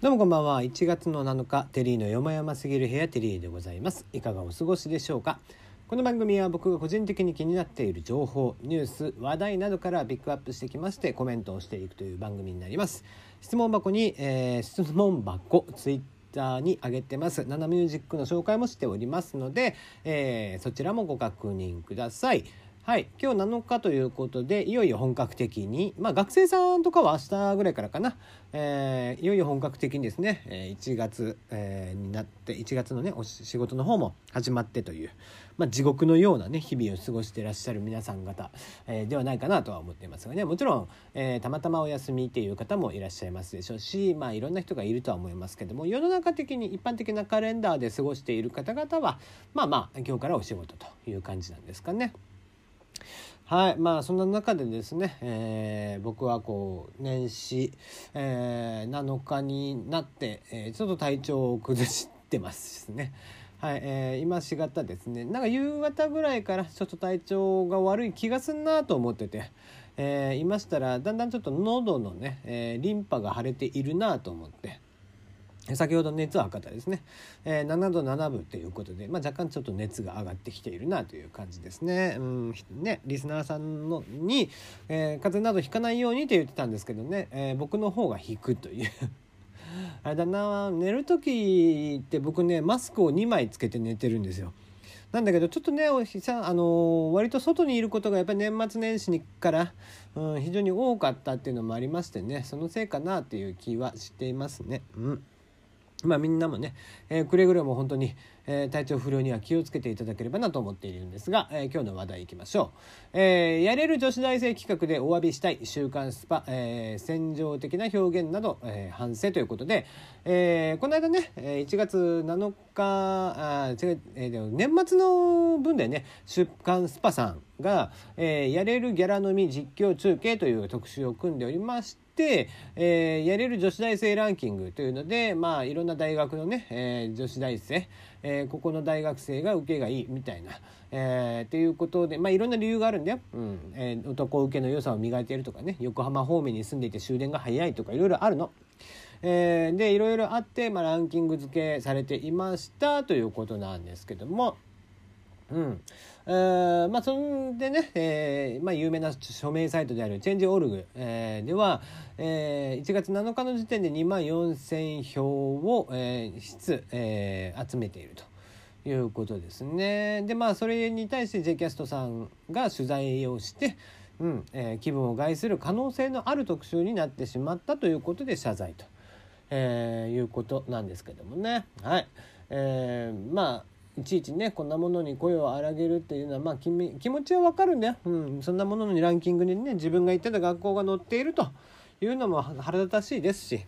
どうもこんばんは。1月の7日テリーのよもやますぎる部屋テリーでございます。いかがお過ごしでしょうか。この番組は僕が個人的に気になっている情報ニュース話題などからピックアップしてきましてコメントをしていくという番組になります。質問箱に、えー、質問箱ツイッターに上げてます。ナナミュージックの紹介もしておりますので、えー、そちらもご確認ください。はい。今日7日ということでいよいよ本格的にまあ学生さんとかは明日ぐらいからかな、えー、いよいよ本格的にですね1月、えー、になって1月のねお仕事の方も始まってという、まあ、地獄のようなね日々を過ごしてらっしゃる皆さん方、えー、ではないかなとは思っていますがね。もちろん、えー、たまたまお休みっていう方もいらっしゃいますでしょうしまあいろんな人がいるとは思いますけども世の中的に一般的なカレンダーで過ごしている方々はまあまあ今日からお仕事という感じなんですかね。はいまあそんな中でですね、えー、僕はこう年始、えー、7日になって、えー、ちょっと体調を崩してますね。はい、えー、今しがたですねなんか夕方ぐらいからちょっと体調が悪い気がすんなと思ってて、えー、いましたらだんだんちょっと喉のね、えー、リンパが腫れているなと思って。先ほど熱を測ったですね、えー、7度7分ということで、まあ、若干ちょっと熱が上がってきているなという感じですね。うんねリスナーさんのに、えー、風邪などひかないようにと言ってたんですけどね、えー、僕の方が引くという あれだな寝る時って僕ねマスクを2枚つけて寝てるんですよ。なんだけどちょっとねあの、割と外にいることがやっぱり年末年始にから、うん、非常に多かったっていうのもありましてねそのせいかなっていう気はしていますね。うんまあみんなもね、えー、くれぐれも本当に、えー、体調不良には気をつけていただければなと思っているんですが、えー、今日の話題いきましょう、えー、やれる女子大生企画でお詫びしたい週刊スパ、えー、戦場的な表現など、えー、反省ということで、えー、この間ね1月7日あ違う、え、年末の分でね。週刊スパさん。が、えー、やれるギャラ飲み実況中継という特集を組んでおりまして、えー、やれる女子大生ランキングというので、まあ、いろんな大学のね、えー、女子大生、えー、ここの大学生が受けがいいみたいな、えー、っていうことで、まあ、いろんな理由があるんだよ、うんえー、男受けの良さを磨いているとかね横浜方面に住んでいて終電が早いとかいろいろあるの。えー、でいろいろあって、まあ、ランキング付けされていましたということなんですけども。うんえー、まあそんでね、えーまあ、有名な署名サイトであるチェンジオルグ、えー、では、えー、1月7日の時点で2万4,000票を、えー質えー、集めているということですね。でまあそれに対して J キャストさんが取材をして、うんえー、気分を害する可能性のある特集になってしまったということで謝罪と、えー、いうことなんですけどもね。はいえー、まあいちいちねこんなものに声を荒げるっていうのはまあ気持ちはわかるんだよ、うん、そんなもののランキングにね自分が行ってた学校が載っているというのも腹立たしいですし。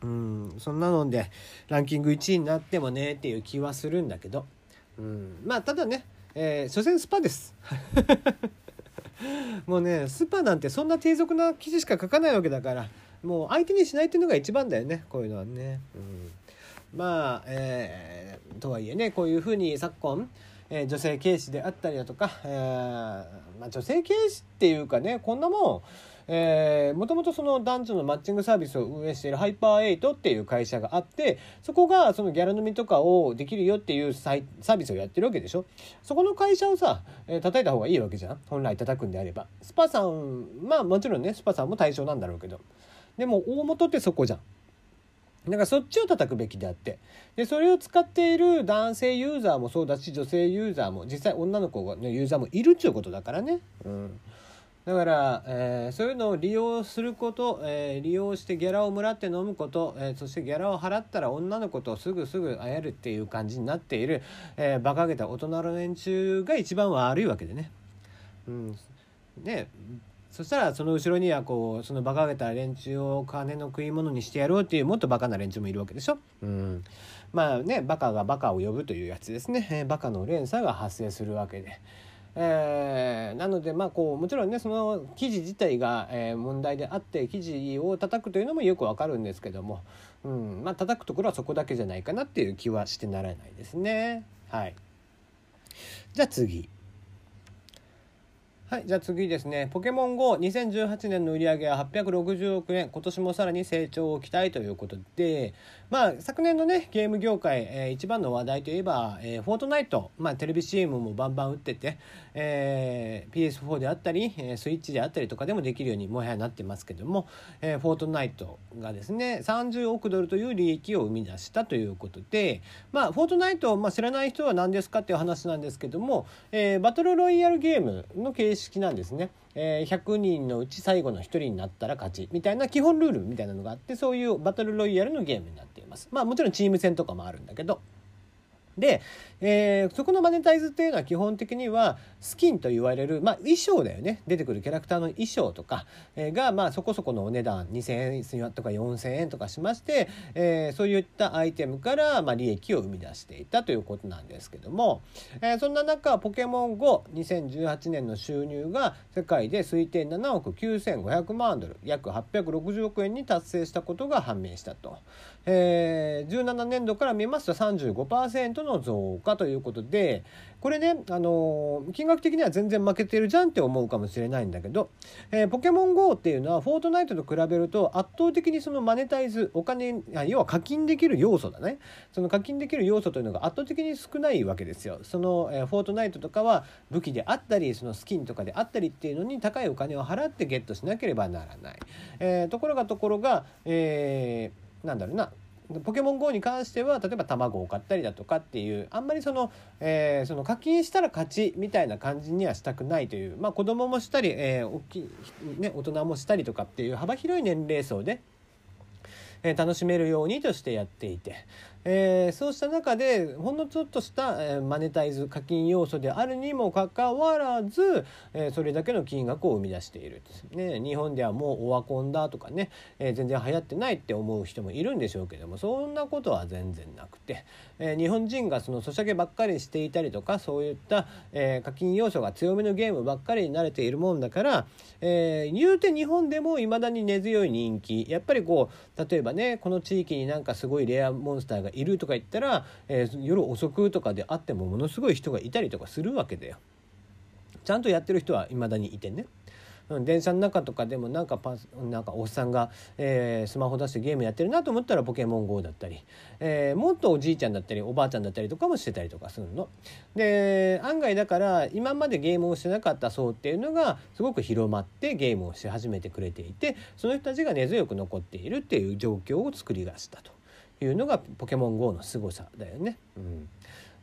うん、そんなのでランキング1位になってもねっていう気はするんだけど、うん、まあただね、えー、所詮スパです もうねスパなんてそんな低俗な記事しか書かないわけだからもう相手にしないっていうのが一番だよねこういうのはね。うんまあ、えー、とはいえねこういうふうに昨今、えー、女性軽視であったりだとか、えーまあ、女性軽視っていうかねこんなもんえー、もともとその男女のマッチングサービスを運営しているハイパーエイトっていう会社があってそこがそのギャラ飲みとかをできるよっていうサービスをやってるわけでしょ。そこの会社をさ、えー、叩いた方がいいわけじゃん。本来叩くんであれば。スパさんまあもちろんねスパさんも対象なんだろうけど。でも大元ってそこじゃん。だかそっちを叩くべきであってでそれを使っている男性ユーザーもそうだし女性ユーザーも実際女の子のユーザーもいるっていうことだからね。うんだから、えー、そういうのを利用すること、えー、利用してギャラをもらって飲むこと、えー、そしてギャラを払ったら女の子とすぐすぐ会えるっていう感じになっている、えー、馬鹿げた大人の連中が一番悪いわけでね。うん、でそしたらその後ろにはこうその馬鹿げた連中を金の食い物にしてやろうっていうもっとバカな連中もいるわけでしょ？うん、まあねバカがバカを呼ぶというやつですね、えー、バカの連鎖が発生するわけで。えー、なのでまあこうもちろんねその記事自体が、えー、問題であって記事を叩くというのもよくわかるんですけども、うんまあ叩くところはそこだけじゃないかなっていう気はしてならないですね。はい、じゃあ次。はい、じゃあ次ですね。ポケモン GO2018 年の売り上げは860億円、今年もさらに成長を期待ということで、まあ、昨年のね、ゲーム業界、えー、一番の話題といえば、えー、フォートナイト、まあ、テレビ CM もバンバン打ってて、えー、PS4 であったり、えー、スイッチであったりとかでもできるようにもはやなってますけども、えー、フォートナイトがですね、30億ドルという利益を生み出したということで、まあ、フォートナイト、まあ、知らない人は何ですかっていう話なんですけども、えー、バトルロイヤルゲームの形式なんですね。えー、100人のうち最後の1人になったら勝ちみたいな基本ルールみたいなのがあってそういうバトルロイヤルのゲームになっています。まあもちろんチーム戦とかもあるんだけど。で、えー、そこのマネタイズっていうのは基本的にはスキンと言われる、まあ、衣装だよね。出てくるキャラクターの衣装とか、えー、が、まあ、そこそこのお値段。2,000円とか4,000円とかしまして、えー、そういったアイテムから、まあ、利益を生み出していたということなんですけども、えー、そんな中ポケモン GO2018 年の収入が世界で推定7億9,500万ドル。約860億円に達成したことが判明したと。えー、17年度から見ますと35%のの増加ということでこれね、あの、金額的には全然負けてるじゃんって思うかもしれないんだけど、えー、ポケモン GO っていうのはフォートナイトと比べると圧倒的にそのマネタイズお金要は課金できる要素だね。その課金できる要素というのが圧倒的に少ないわけですよ。その、えー、フォートナイトとかは武器であったりそのスキンとかであったりっていうのに高いお金を払ってゲットしなければならない、えー、ところがところが、えーなんだろうな。ポケモン GO に関しては例えば卵を買ったりだとかっていうあんまりその,、えー、その課金したら勝ちみたいな感じにはしたくないという、まあ、子供もしたり、えー大きいね、大人もしたりとかっていう幅広い年齢層で、えー、楽しめるようにとしてやっていて、えー、そうした中でほんのちょっとした、えー、マネタイズ課金要素であるにもかかわらず、えー、それだけの金額を生み出しているね、日本ではもうオワコンだとかね、え全然流行ってないって思う人もいるんでしょうけどもそんなことは全然なくて、え日本人がそのソシャゲばっかりしていたりとかそういった、え課金要素が強めのゲームばっかりに慣れているもんだから、え言うて日本でも未だに根強い人気。やっぱりこう例えばねこの地域になんかすごいレアモンスターがいるとか言ったら、えー、夜遅くとかであってもものすごい人がいたりとかするわけだよ。ちゃんとやってる人はいまだにいてね。電車の中とかでもなんかパなんかおっさんが、えー、スマホ出してゲームやってるなと思ったらポケモン GO だったり、えー、もっとおじいちゃんだったりおばあちゃんだったりとかもしてたりとかするの。で案外だから今までゲームをしてなかった層っていうのがすごく広まってゲームをし始めてくれていてその人たちが根強く残っているっていう状況を作り出したと。いうのがポケモン GO の凄さだよね。うん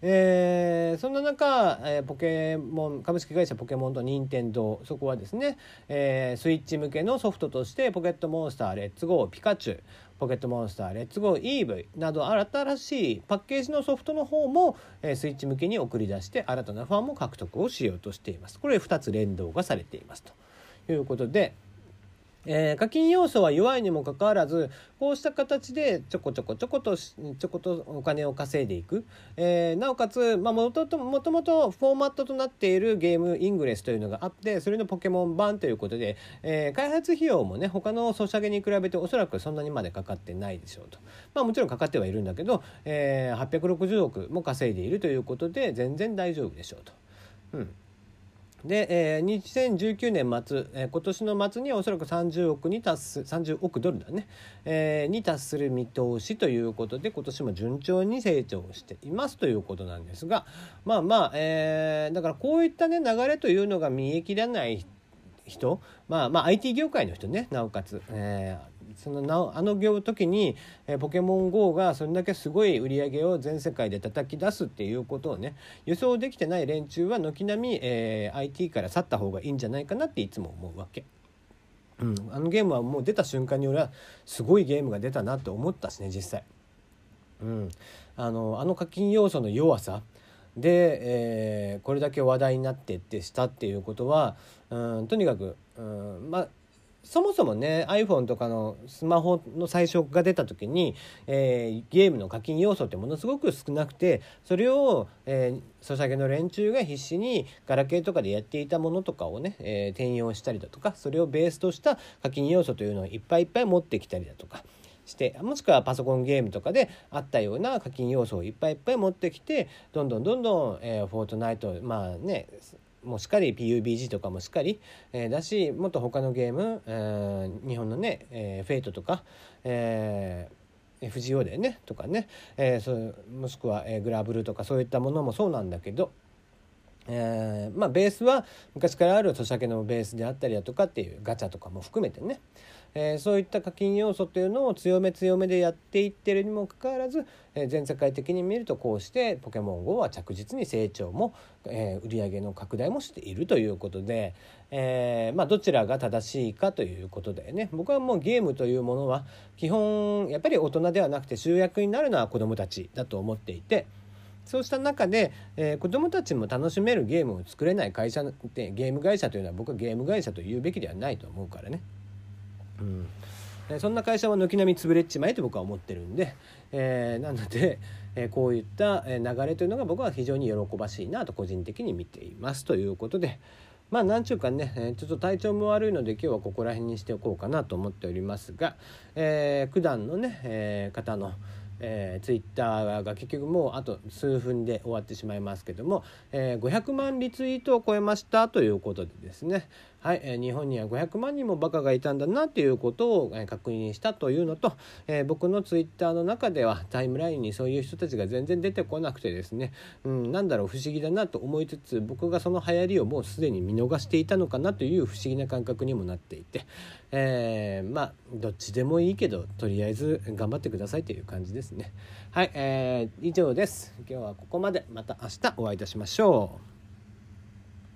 えー、そんな中、えー、ポケモン株式会社ポケモンと任天堂そこはですね、えー、スイッチ向けのソフトとしてポケットモンスター Let's Go ピカチュウポケットモンスター Let's Go イーブイなど新しいパッケージのソフトの方も、えー、スイッチ向けに送り出して新たなファンも獲得をしようとしていますこれ2つ連動がされていますということでえー、課金要素は弱いにもかかわらずこうした形でちょこちょこちょことちょことお金を稼いでいく、えー、なおかつ、まあ、もともともとフォーマットとなっているゲームイングレスというのがあってそれのポケモン版ということで、えー、開発費用もね他のソシャゲに比べておそらくそんなにまでかかってないでしょうと、まあ、もちろんかかってはいるんだけど、えー、860億も稼いでいるということで全然大丈夫でしょうと。うん。で、えー、2019年末、えー、今年の末にはおそらく30億に達す30億ドルだね、えー、に達する見通しということで今年も順調に成長していますということなんですがまあまあ、えー、だからこういったね流れというのが見えきらない人まあまあ IT 業界の人ねなおかつ、えー、そのなあの業時に、え、ポケモン GO がそれだけすごい売り上げを全世界で叩き出すっていうことをね予想できてない連中は軒並み、えー、IT から去った方がいいんじゃないかなっていつも思うわけ。うん、あのゲームはもう出た瞬間に俺はすごいゲームが出たなって思ったしね実際。うん、あのあの課金要素の弱さで、えー、これだけ話題になってってしたっていうことは、うん、とにかく、うん、まあそもそもね iPhone とかのスマホの最初が出た時に、えー、ゲームの課金要素ってものすごく少なくてそれを、えー、ソシャゲの連中が必死にガラケーとかでやっていたものとかをね、えー、転用したりだとかそれをベースとした課金要素というのをいっぱいいっぱい持ってきたりだとか。してもしくはパソコンゲームとかであったような課金要素をいっぱいいっぱい持ってきてどんどんどんどん、えー、フォートナイトまあねもしっかり PUBG とかもしっかり、えー、だしもっと他のゲーム、えー、日本のね、えー、フェイトとか、えー、FGO でねとかね、えー、そうもしくは、えー、グラブルとかそういったものもそうなんだけどえー、まあベースは昔からある年明けのベースであったりだとかっていうガチャとかも含めてね、えー、そういった課金要素というのを強め強めでやっていってるにもかかわらず、えー、全世界的に見るとこうしてポケモン GO は着実に成長も、えー、売上の拡大もしているということで、えー、まあどちらが正しいかということでね僕はもうゲームというものは基本やっぱり大人ではなくて集約になるのは子どもたちだと思っていて。そうした中で、えー、子どもたちも楽しめるゲームを作れない会社ってゲーム会社というのは僕はゲーム会社と言うべきではないと思うからね。うんそんな会社は軒並み潰れっちまえと僕は思ってるんで、えー、なので、えー、こういった流れというのが僕は非常に喜ばしいなと個人的に見ていますということでまあ何ちゅうかねちょっと体調も悪いので今日はここら辺にしておこうかなと思っておりますが、えー、九段のね、えー、方のえー、ツイッターが結局もうあと数分で終わってしまいますけども、えー、500万リツイートを超えましたということでですね、はい、日本には500万人もバカがいたんだなっていうことを、確認したというのと、え僕のツイッターの中ではタイムラインにそういう人たちが全然出てこなくてですね、うん、なんだろう不思議だなと思いつつ僕がその流行りをもうすでに見逃していたのかなという不思議な感覚にもなっていて、えまあどっちでもいいけどとりあえず頑張ってくださいという感じですね。はい、えー、以上です。今日はここまで。また明日お会いいたしましょう。